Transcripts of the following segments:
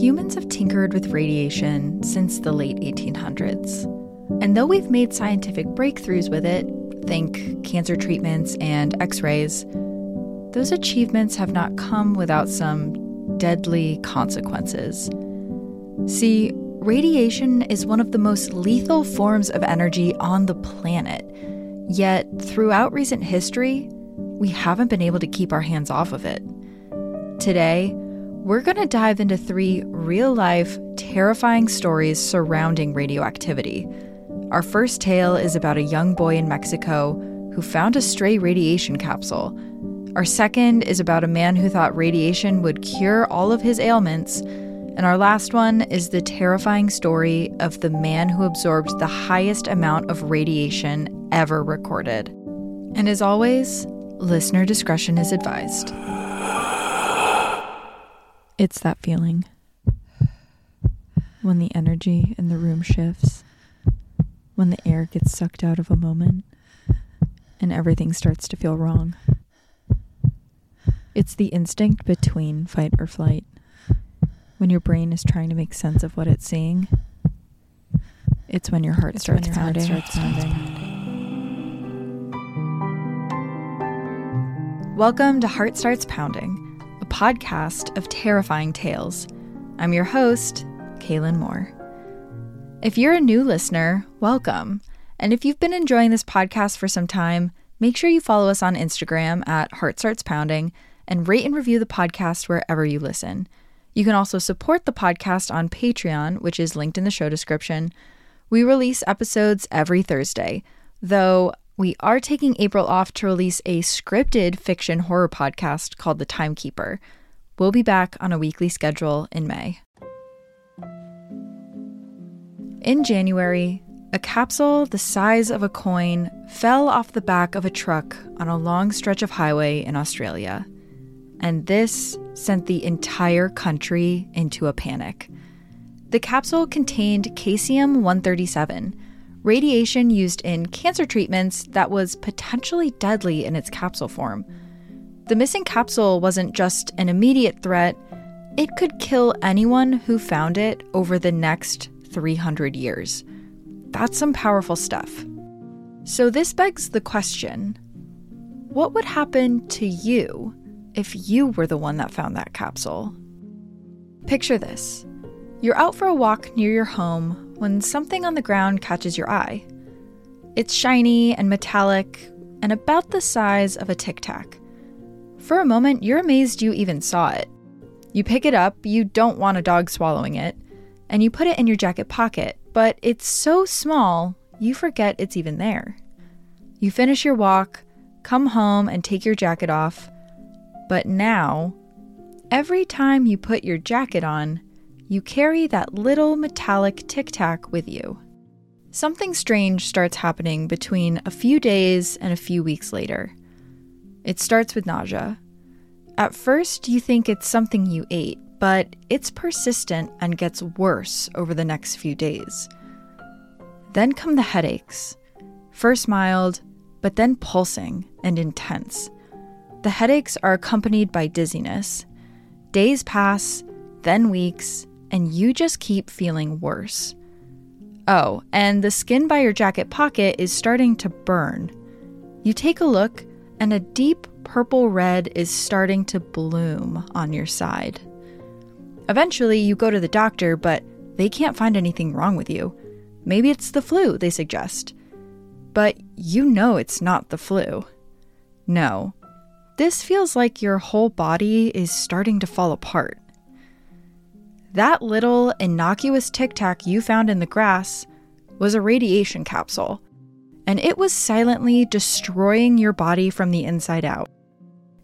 Humans have tinkered with radiation since the late 1800s. And though we've made scientific breakthroughs with it, think cancer treatments and x rays, those achievements have not come without some deadly consequences. See, radiation is one of the most lethal forms of energy on the planet. Yet, throughout recent history, we haven't been able to keep our hands off of it. Today, we're going to dive into three real life, terrifying stories surrounding radioactivity. Our first tale is about a young boy in Mexico who found a stray radiation capsule. Our second is about a man who thought radiation would cure all of his ailments. And our last one is the terrifying story of the man who absorbed the highest amount of radiation ever recorded. And as always, listener discretion is advised. It's that feeling when the energy in the room shifts, when the air gets sucked out of a moment, and everything starts to feel wrong. It's the instinct between fight or flight. When your brain is trying to make sense of what it's seeing, it's when your heart it's starts, your pounding. Heart starts pounding. Welcome to Heart Starts Pounding podcast of terrifying tales. I'm your host, Kaelyn Moore. If you're a new listener, welcome. And if you've been enjoying this podcast for some time, make sure you follow us on Instagram at Heart Starts Pounding and rate and review the podcast wherever you listen. You can also support the podcast on Patreon, which is linked in the show description. We release episodes every Thursday, though we are taking April off to release a scripted fiction horror podcast called The Timekeeper. We'll be back on a weekly schedule in May. In January, a capsule the size of a coin fell off the back of a truck on a long stretch of highway in Australia. And this sent the entire country into a panic. The capsule contained caesium 137 radiation used in cancer treatments that was potentially deadly in its capsule form. The missing capsule wasn't just an immediate threat, it could kill anyone who found it over the next 300 years. That's some powerful stuff. So, this begs the question what would happen to you if you were the one that found that capsule? Picture this you're out for a walk near your home when something on the ground catches your eye. It's shiny and metallic and about the size of a tic tac. For a moment, you're amazed you even saw it. You pick it up, you don't want a dog swallowing it, and you put it in your jacket pocket, but it's so small, you forget it's even there. You finish your walk, come home, and take your jacket off, but now, every time you put your jacket on, you carry that little metallic tic tac with you. Something strange starts happening between a few days and a few weeks later. It starts with nausea. At first, you think it's something you ate, but it's persistent and gets worse over the next few days. Then come the headaches. First mild, but then pulsing and intense. The headaches are accompanied by dizziness. Days pass, then weeks, and you just keep feeling worse. Oh, and the skin by your jacket pocket is starting to burn. You take a look, and a deep purple red is starting to bloom on your side. Eventually, you go to the doctor, but they can't find anything wrong with you. Maybe it's the flu, they suggest. But you know it's not the flu. No. This feels like your whole body is starting to fall apart. That little innocuous tic tac you found in the grass was a radiation capsule, and it was silently destroying your body from the inside out.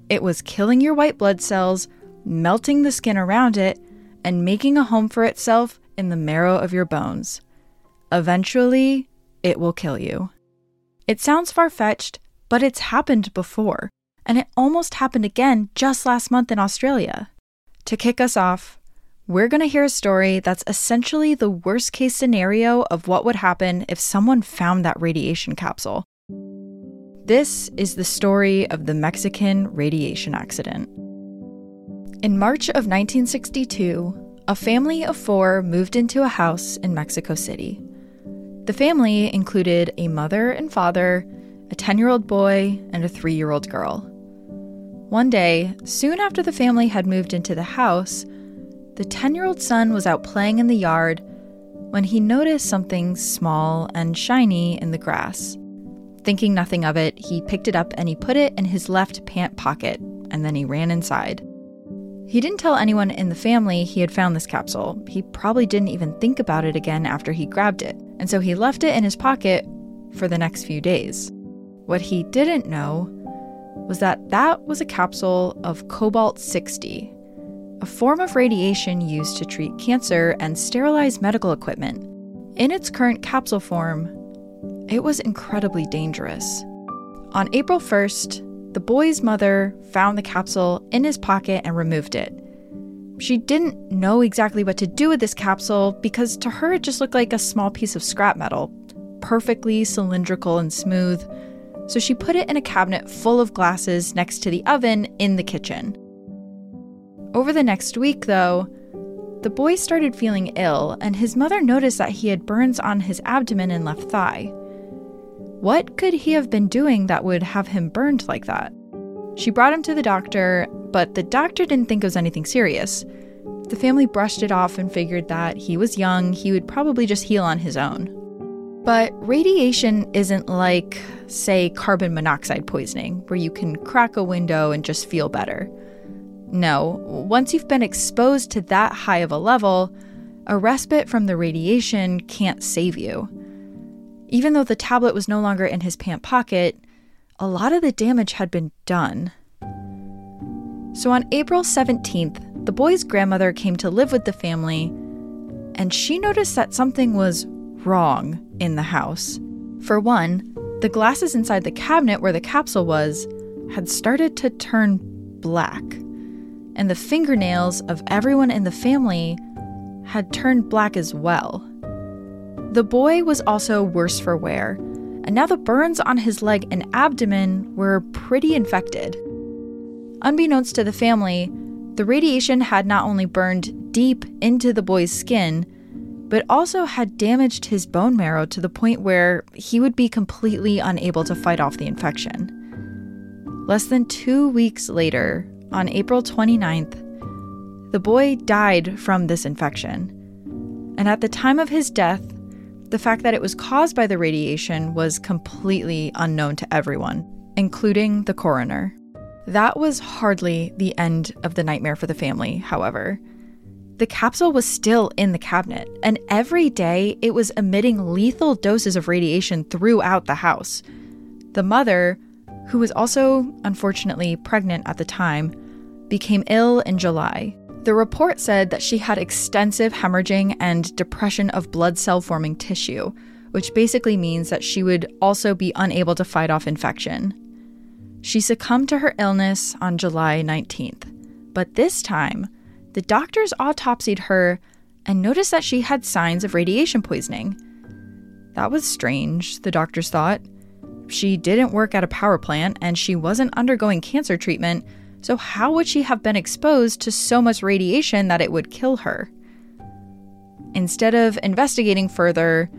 It was killing your white blood cells, melting the skin around it, and making a home for itself in the marrow of your bones. Eventually, it will kill you. It sounds far fetched, but it's happened before, and it almost happened again just last month in Australia. To kick us off, we're going to hear a story that's essentially the worst case scenario of what would happen if someone found that radiation capsule. This is the story of the Mexican radiation accident. In March of 1962, a family of four moved into a house in Mexico City. The family included a mother and father, a 10 year old boy, and a three year old girl. One day, soon after the family had moved into the house, the 10 year old son was out playing in the yard when he noticed something small and shiny in the grass. Thinking nothing of it, he picked it up and he put it in his left pant pocket, and then he ran inside. He didn't tell anyone in the family he had found this capsule. He probably didn't even think about it again after he grabbed it, and so he left it in his pocket for the next few days. What he didn't know was that that was a capsule of cobalt 60, a form of radiation used to treat cancer and sterilize medical equipment. In its current capsule form, it was incredibly dangerous. On April 1st, the boy's mother found the capsule in his pocket and removed it. She didn't know exactly what to do with this capsule because to her it just looked like a small piece of scrap metal, perfectly cylindrical and smooth. So she put it in a cabinet full of glasses next to the oven in the kitchen. Over the next week, though, the boy started feeling ill, and his mother noticed that he had burns on his abdomen and left thigh. What could he have been doing that would have him burned like that? She brought him to the doctor, but the doctor didn't think it was anything serious. The family brushed it off and figured that he was young, he would probably just heal on his own. But radiation isn't like, say, carbon monoxide poisoning, where you can crack a window and just feel better. No, once you've been exposed to that high of a level, a respite from the radiation can't save you. Even though the tablet was no longer in his pant pocket, a lot of the damage had been done. So on April 17th, the boy's grandmother came to live with the family, and she noticed that something was wrong in the house. For one, the glasses inside the cabinet where the capsule was had started to turn black, and the fingernails of everyone in the family had turned black as well. The boy was also worse for wear, and now the burns on his leg and abdomen were pretty infected. Unbeknownst to the family, the radiation had not only burned deep into the boy's skin, but also had damaged his bone marrow to the point where he would be completely unable to fight off the infection. Less than two weeks later, on April 29th, the boy died from this infection. And at the time of his death, the fact that it was caused by the radiation was completely unknown to everyone, including the coroner. That was hardly the end of the nightmare for the family, however. The capsule was still in the cabinet, and every day it was emitting lethal doses of radiation throughout the house. The mother, who was also unfortunately pregnant at the time, became ill in July. The report said that she had extensive hemorrhaging and depression of blood cell forming tissue, which basically means that she would also be unable to fight off infection. She succumbed to her illness on July 19th, but this time, the doctors autopsied her and noticed that she had signs of radiation poisoning. That was strange, the doctors thought. She didn't work at a power plant and she wasn't undergoing cancer treatment, so, how would she have been exposed to so much radiation that it would kill her? Instead of investigating further,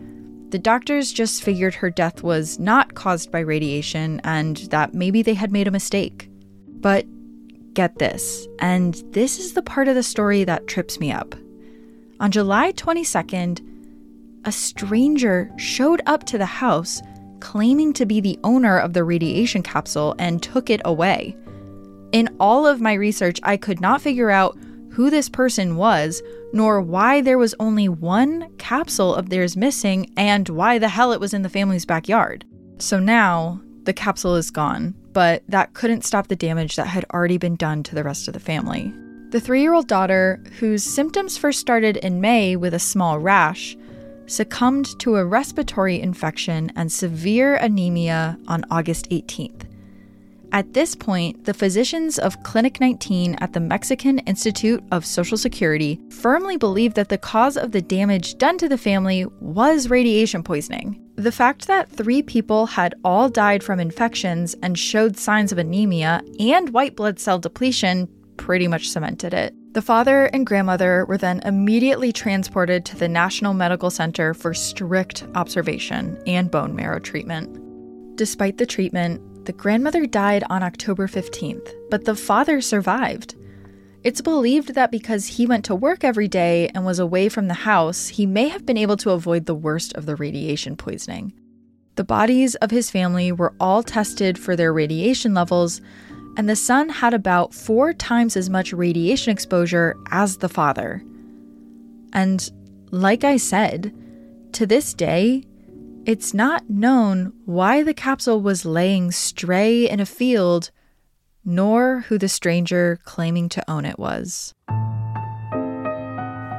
the doctors just figured her death was not caused by radiation and that maybe they had made a mistake. But get this, and this is the part of the story that trips me up. On July 22nd, a stranger showed up to the house claiming to be the owner of the radiation capsule and took it away. In all of my research, I could not figure out who this person was, nor why there was only one capsule of theirs missing, and why the hell it was in the family's backyard. So now the capsule is gone, but that couldn't stop the damage that had already been done to the rest of the family. The three year old daughter, whose symptoms first started in May with a small rash, succumbed to a respiratory infection and severe anemia on August 18th. At this point, the physicians of Clinic 19 at the Mexican Institute of Social Security firmly believed that the cause of the damage done to the family was radiation poisoning. The fact that three people had all died from infections and showed signs of anemia and white blood cell depletion pretty much cemented it. The father and grandmother were then immediately transported to the National Medical Center for strict observation and bone marrow treatment. Despite the treatment, the grandmother died on October 15th, but the father survived. It's believed that because he went to work every day and was away from the house, he may have been able to avoid the worst of the radiation poisoning. The bodies of his family were all tested for their radiation levels, and the son had about four times as much radiation exposure as the father. And like I said, to this day, it's not known why the capsule was laying stray in a field, nor who the stranger claiming to own it was.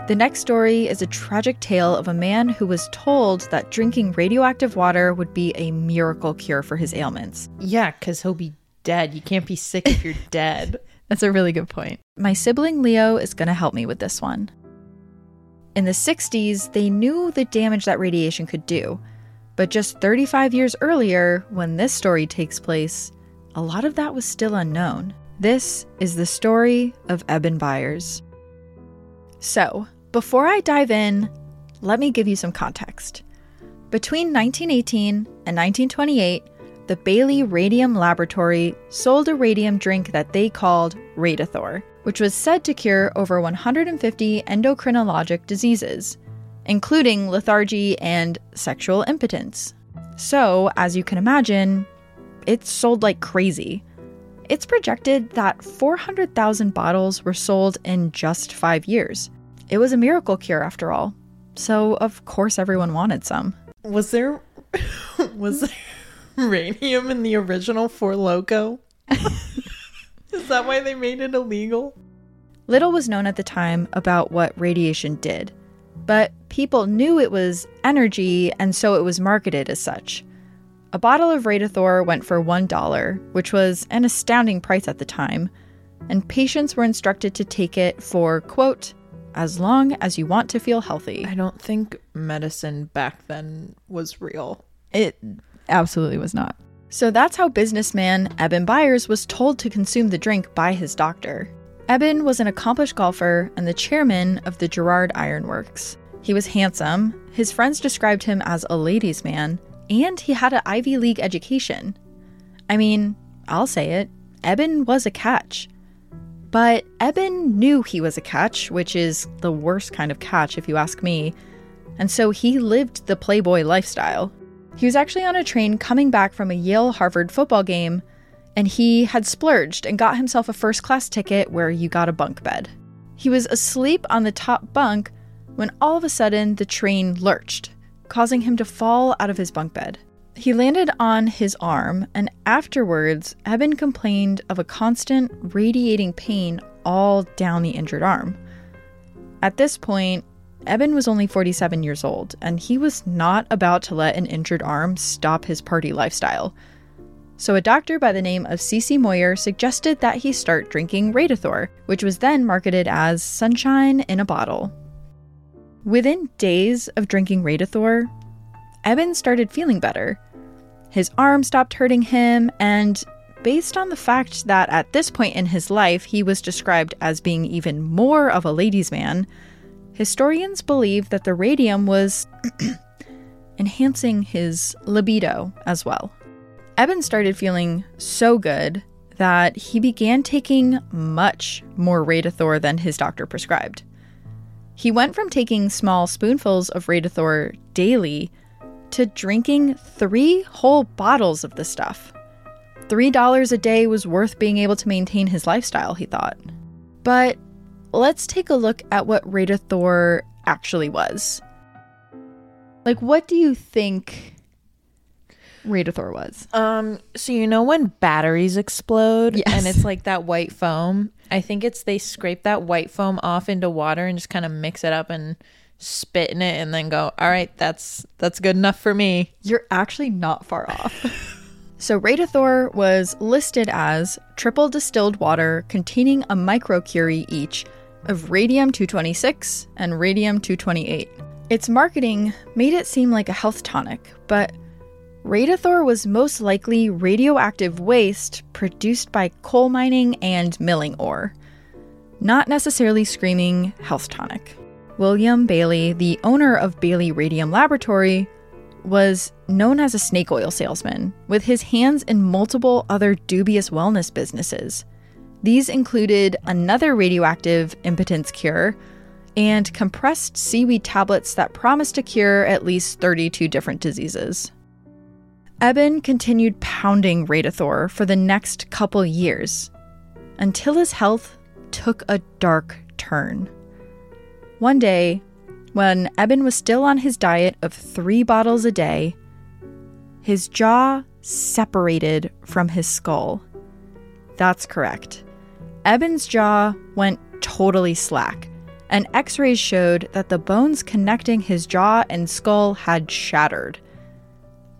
The next story is a tragic tale of a man who was told that drinking radioactive water would be a miracle cure for his ailments. Yeah, because he'll be dead. You can't be sick if you're dead. That's a really good point. My sibling Leo is going to help me with this one. In the 60s, they knew the damage that radiation could do. But just 35 years earlier, when this story takes place, a lot of that was still unknown. This is the story of Eben Byers. So, before I dive in, let me give you some context. Between 1918 and 1928, the Bailey Radium Laboratory sold a radium drink that they called Radithor, which was said to cure over 150 endocrinologic diseases, including lethargy and sexual impotence. So, as you can imagine, it sold like crazy. It's projected that 400,000 bottles were sold in just five years. It was a miracle cure after all. So, of course, everyone wanted some. Was there. was there radium in the original Four Loko? Is that why they made it illegal? Little was known at the time about what radiation did, but people knew it was energy, and so it was marketed as such. A bottle of Radithor went for $1, which was an astounding price at the time, and patients were instructed to take it for, quote, as long as you want to feel healthy. I don't think medicine back then was real. It absolutely was not. So that's how businessman Eben Byers was told to consume the drink by his doctor. Eben was an accomplished golfer and the chairman of the Girard Ironworks. He was handsome, his friends described him as a ladies' man, and he had an Ivy League education. I mean, I'll say it, Eben was a catch. But Eben knew he was a catch, which is the worst kind of catch if you ask me, and so he lived the Playboy lifestyle. He was actually on a train coming back from a Yale Harvard football game, and he had splurged and got himself a first class ticket where you got a bunk bed. He was asleep on the top bunk when all of a sudden the train lurched, causing him to fall out of his bunk bed. He landed on his arm, and afterwards, Eben complained of a constant radiating pain all down the injured arm. At this point, Eben was only 47 years old, and he was not about to let an injured arm stop his party lifestyle. So, a doctor by the name of C.C. Moyer suggested that he start drinking Radithor, which was then marketed as sunshine in a bottle. Within days of drinking Radithor, Eben started feeling better. His arm stopped hurting him, and based on the fact that at this point in his life he was described as being even more of a ladies' man, historians believe that the radium was enhancing his libido as well. Eben started feeling so good that he began taking much more Radithor than his doctor prescribed. He went from taking small spoonfuls of Radithor daily to drinking three whole bottles of the stuff. $3 a day was worth being able to maintain his lifestyle, he thought. But let's take a look at what Radithor actually was. Like, what do you think Radithor was? Um, so you know when batteries explode Yes. and it's like that white foam? I think it's they scrape that white foam off into water and just kind of mix it up and spit in it and then go, "All right, that's that's good enough for me." You're actually not far off. so, Radithor was listed as triple distilled water containing a microcurie each of radium 226 and radium 228. Its marketing made it seem like a health tonic, but Radithor was most likely radioactive waste produced by coal mining and milling ore. not necessarily screaming health tonic. William Bailey, the owner of Bailey Radium Laboratory, was known as a snake oil salesman, with his hands in multiple other dubious wellness businesses. These included another radioactive impotence cure and compressed seaweed tablets that promised to cure at least 32 different diseases. Eben continued pounding Radithor for the next couple years until his health took a dark turn. One day, when Eben was still on his diet of three bottles a day, his jaw separated from his skull. That's correct. Eben's jaw went totally slack, and x rays showed that the bones connecting his jaw and skull had shattered.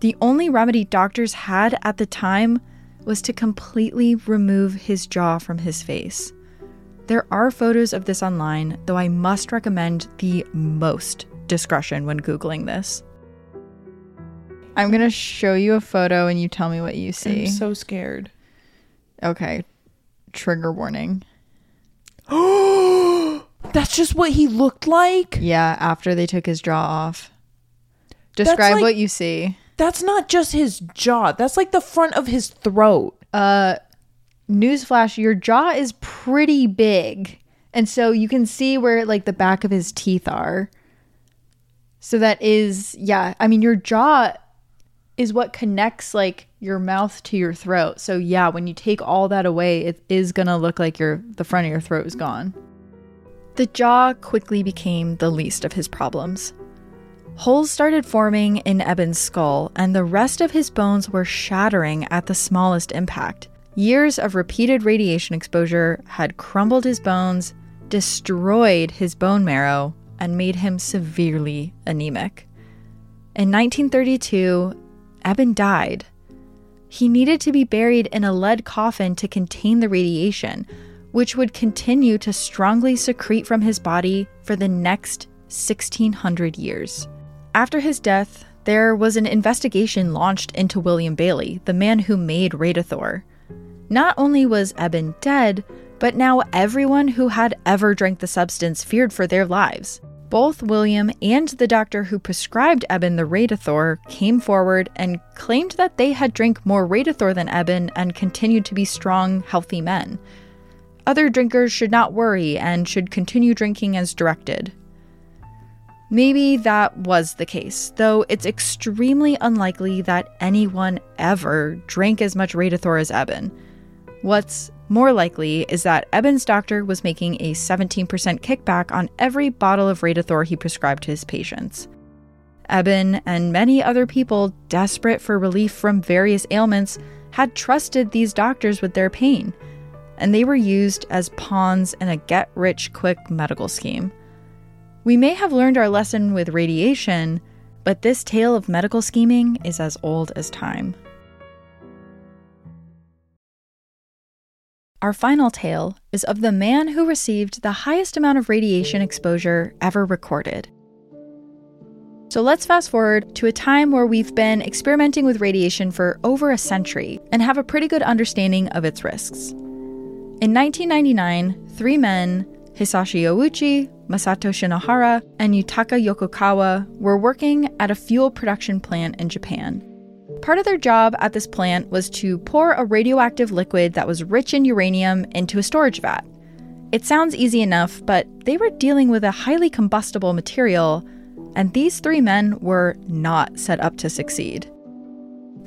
The only remedy doctors had at the time was to completely remove his jaw from his face. There are photos of this online, though I must recommend the most discretion when Googling this. I'm going to show you a photo and you tell me what you see. I'm so scared. okay. Trigger warning. That's just what he looked like? Yeah, after they took his jaw off. Describe like- what you see. That's not just his jaw. That's like the front of his throat. Uh newsflash, your jaw is pretty big. And so you can see where like the back of his teeth are. So that is yeah, I mean your jaw is what connects like your mouth to your throat. So yeah, when you take all that away, it is going to look like your the front of your throat is gone. The jaw quickly became the least of his problems. Holes started forming in Eben's skull, and the rest of his bones were shattering at the smallest impact. Years of repeated radiation exposure had crumbled his bones, destroyed his bone marrow, and made him severely anemic. In 1932, Eben died. He needed to be buried in a lead coffin to contain the radiation, which would continue to strongly secrete from his body for the next 1600 years. After his death, there was an investigation launched into William Bailey, the man who made Radithor. Not only was Eben dead, but now everyone who had ever drank the substance feared for their lives. Both William and the doctor who prescribed Eben the Radithor came forward and claimed that they had drank more Radithor than Eben and continued to be strong, healthy men. Other drinkers should not worry and should continue drinking as directed. Maybe that was the case, though it's extremely unlikely that anyone ever drank as much Radithor as Eben. What's more likely is that Eben's doctor was making a 17% kickback on every bottle of Radithor he prescribed to his patients. Eben and many other people desperate for relief from various ailments had trusted these doctors with their pain, and they were used as pawns in a get rich quick medical scheme. We may have learned our lesson with radiation, but this tale of medical scheming is as old as time. Our final tale is of the man who received the highest amount of radiation exposure ever recorded. So let's fast forward to a time where we've been experimenting with radiation for over a century and have a pretty good understanding of its risks. In 1999, three men, Hisashi Ouchi, Masato Shinohara, and Yutaka Yokokawa, were working at a fuel production plant in Japan. Part of their job at this plant was to pour a radioactive liquid that was rich in uranium into a storage vat. It sounds easy enough, but they were dealing with a highly combustible material, and these three men were not set up to succeed.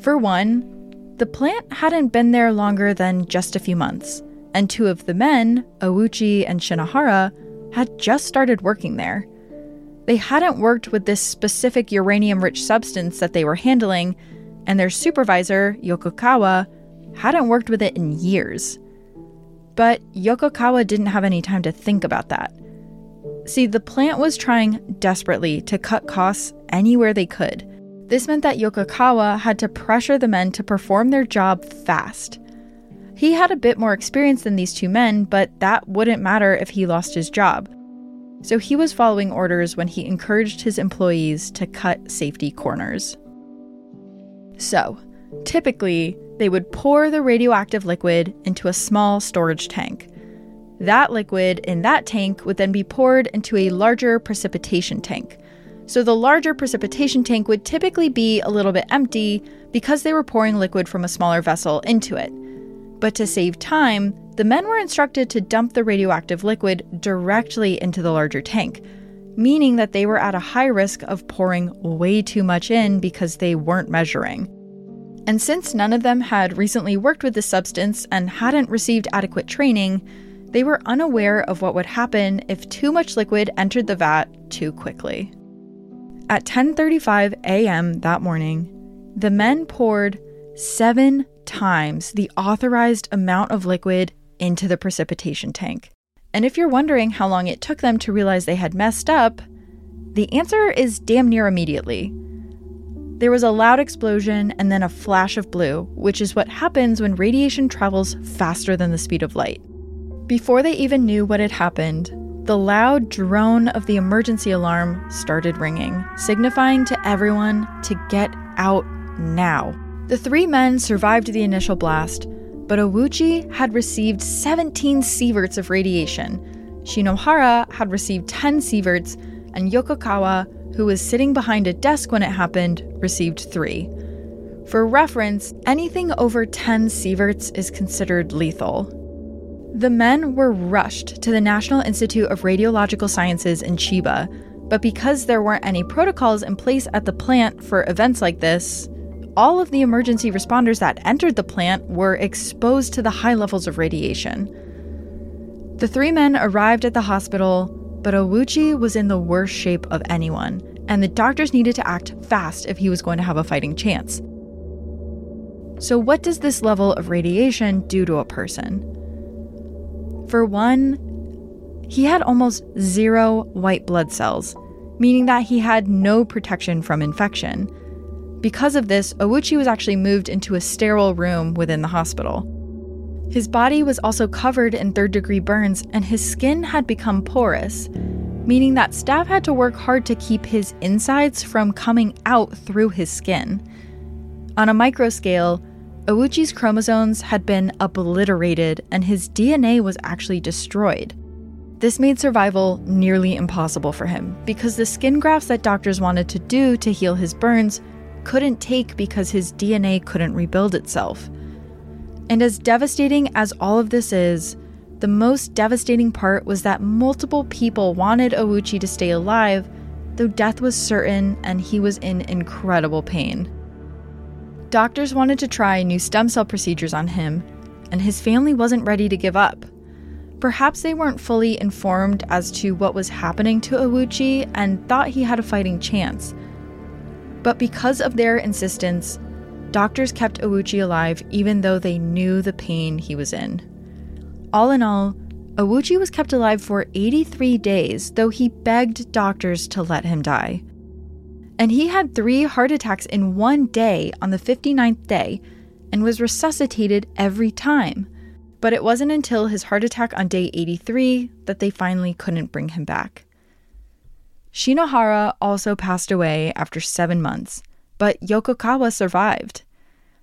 For one, the plant hadn't been there longer than just a few months, and two of the men, Ouchi and Shinohara, had just started working there. They hadn't worked with this specific uranium rich substance that they were handling, and their supervisor, Yokokawa, hadn't worked with it in years. But Yokokawa didn't have any time to think about that. See, the plant was trying desperately to cut costs anywhere they could. This meant that Yokokawa had to pressure the men to perform their job fast. He had a bit more experience than these two men, but that wouldn't matter if he lost his job. So he was following orders when he encouraged his employees to cut safety corners. So, typically, they would pour the radioactive liquid into a small storage tank. That liquid in that tank would then be poured into a larger precipitation tank. So the larger precipitation tank would typically be a little bit empty because they were pouring liquid from a smaller vessel into it. But to save time, the men were instructed to dump the radioactive liquid directly into the larger tank, meaning that they were at a high risk of pouring way too much in because they weren't measuring. And since none of them had recently worked with the substance and hadn't received adequate training, they were unaware of what would happen if too much liquid entered the vat too quickly. At 10:35 a.m. that morning, the men poured 7 times the authorized amount of liquid into the precipitation tank. And if you're wondering how long it took them to realize they had messed up, the answer is damn near immediately. There was a loud explosion and then a flash of blue, which is what happens when radiation travels faster than the speed of light. Before they even knew what had happened, the loud drone of the emergency alarm started ringing, signifying to everyone to get out now. The three men survived the initial blast, but Ouchi had received 17 sieverts of radiation. Shinohara had received 10 sieverts, and Yokokawa, who was sitting behind a desk when it happened, received 3. For reference, anything over 10 sieverts is considered lethal. The men were rushed to the National Institute of Radiological Sciences in Chiba, but because there weren't any protocols in place at the plant for events like this, all of the emergency responders that entered the plant were exposed to the high levels of radiation. The three men arrived at the hospital, but Ouchi was in the worst shape of anyone, and the doctors needed to act fast if he was going to have a fighting chance. So, what does this level of radiation do to a person? For one, he had almost zero white blood cells, meaning that he had no protection from infection. Because of this, Ouchi was actually moved into a sterile room within the hospital. His body was also covered in third degree burns, and his skin had become porous, meaning that staff had to work hard to keep his insides from coming out through his skin. On a micro scale, Ouchi's chromosomes had been obliterated and his DNA was actually destroyed. This made survival nearly impossible for him because the skin grafts that doctors wanted to do to heal his burns couldn't take because his DNA couldn't rebuild itself. And as devastating as all of this is, the most devastating part was that multiple people wanted Ouchi to stay alive, though death was certain and he was in incredible pain. Doctors wanted to try new stem cell procedures on him, and his family wasn't ready to give up. Perhaps they weren't fully informed as to what was happening to Ouchi and thought he had a fighting chance. But because of their insistence, doctors kept Ouchi alive even though they knew the pain he was in. All in all, Ouchi was kept alive for 83 days, though he begged doctors to let him die. And he had three heart attacks in one day on the 59th day and was resuscitated every time. But it wasn't until his heart attack on day 83 that they finally couldn't bring him back. Shinohara also passed away after seven months, but Yokokawa survived.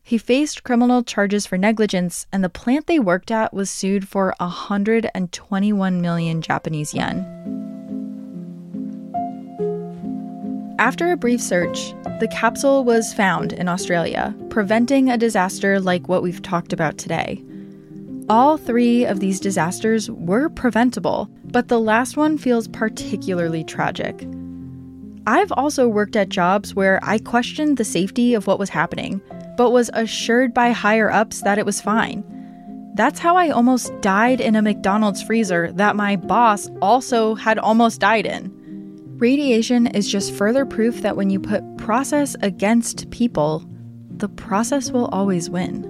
He faced criminal charges for negligence, and the plant they worked at was sued for 121 million Japanese yen. After a brief search, the capsule was found in Australia, preventing a disaster like what we've talked about today. All three of these disasters were preventable, but the last one feels particularly tragic. I've also worked at jobs where I questioned the safety of what was happening, but was assured by higher ups that it was fine. That's how I almost died in a McDonald's freezer that my boss also had almost died in. Radiation is just further proof that when you put process against people, the process will always win.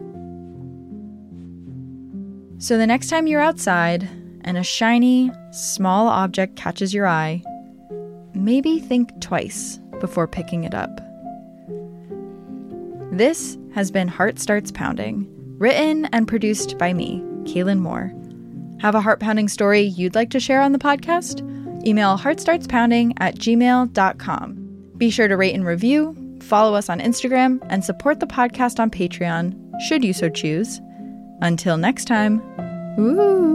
So the next time you're outside and a shiny, small object catches your eye, maybe think twice before picking it up. This has been Heart Starts Pounding, written and produced by me, Kaelyn Moore. Have a heart pounding story you'd like to share on the podcast? Email heartstartspounding at gmail.com. Be sure to rate and review, follow us on Instagram, and support the podcast on Patreon, should you so choose. Until next time. Ooh.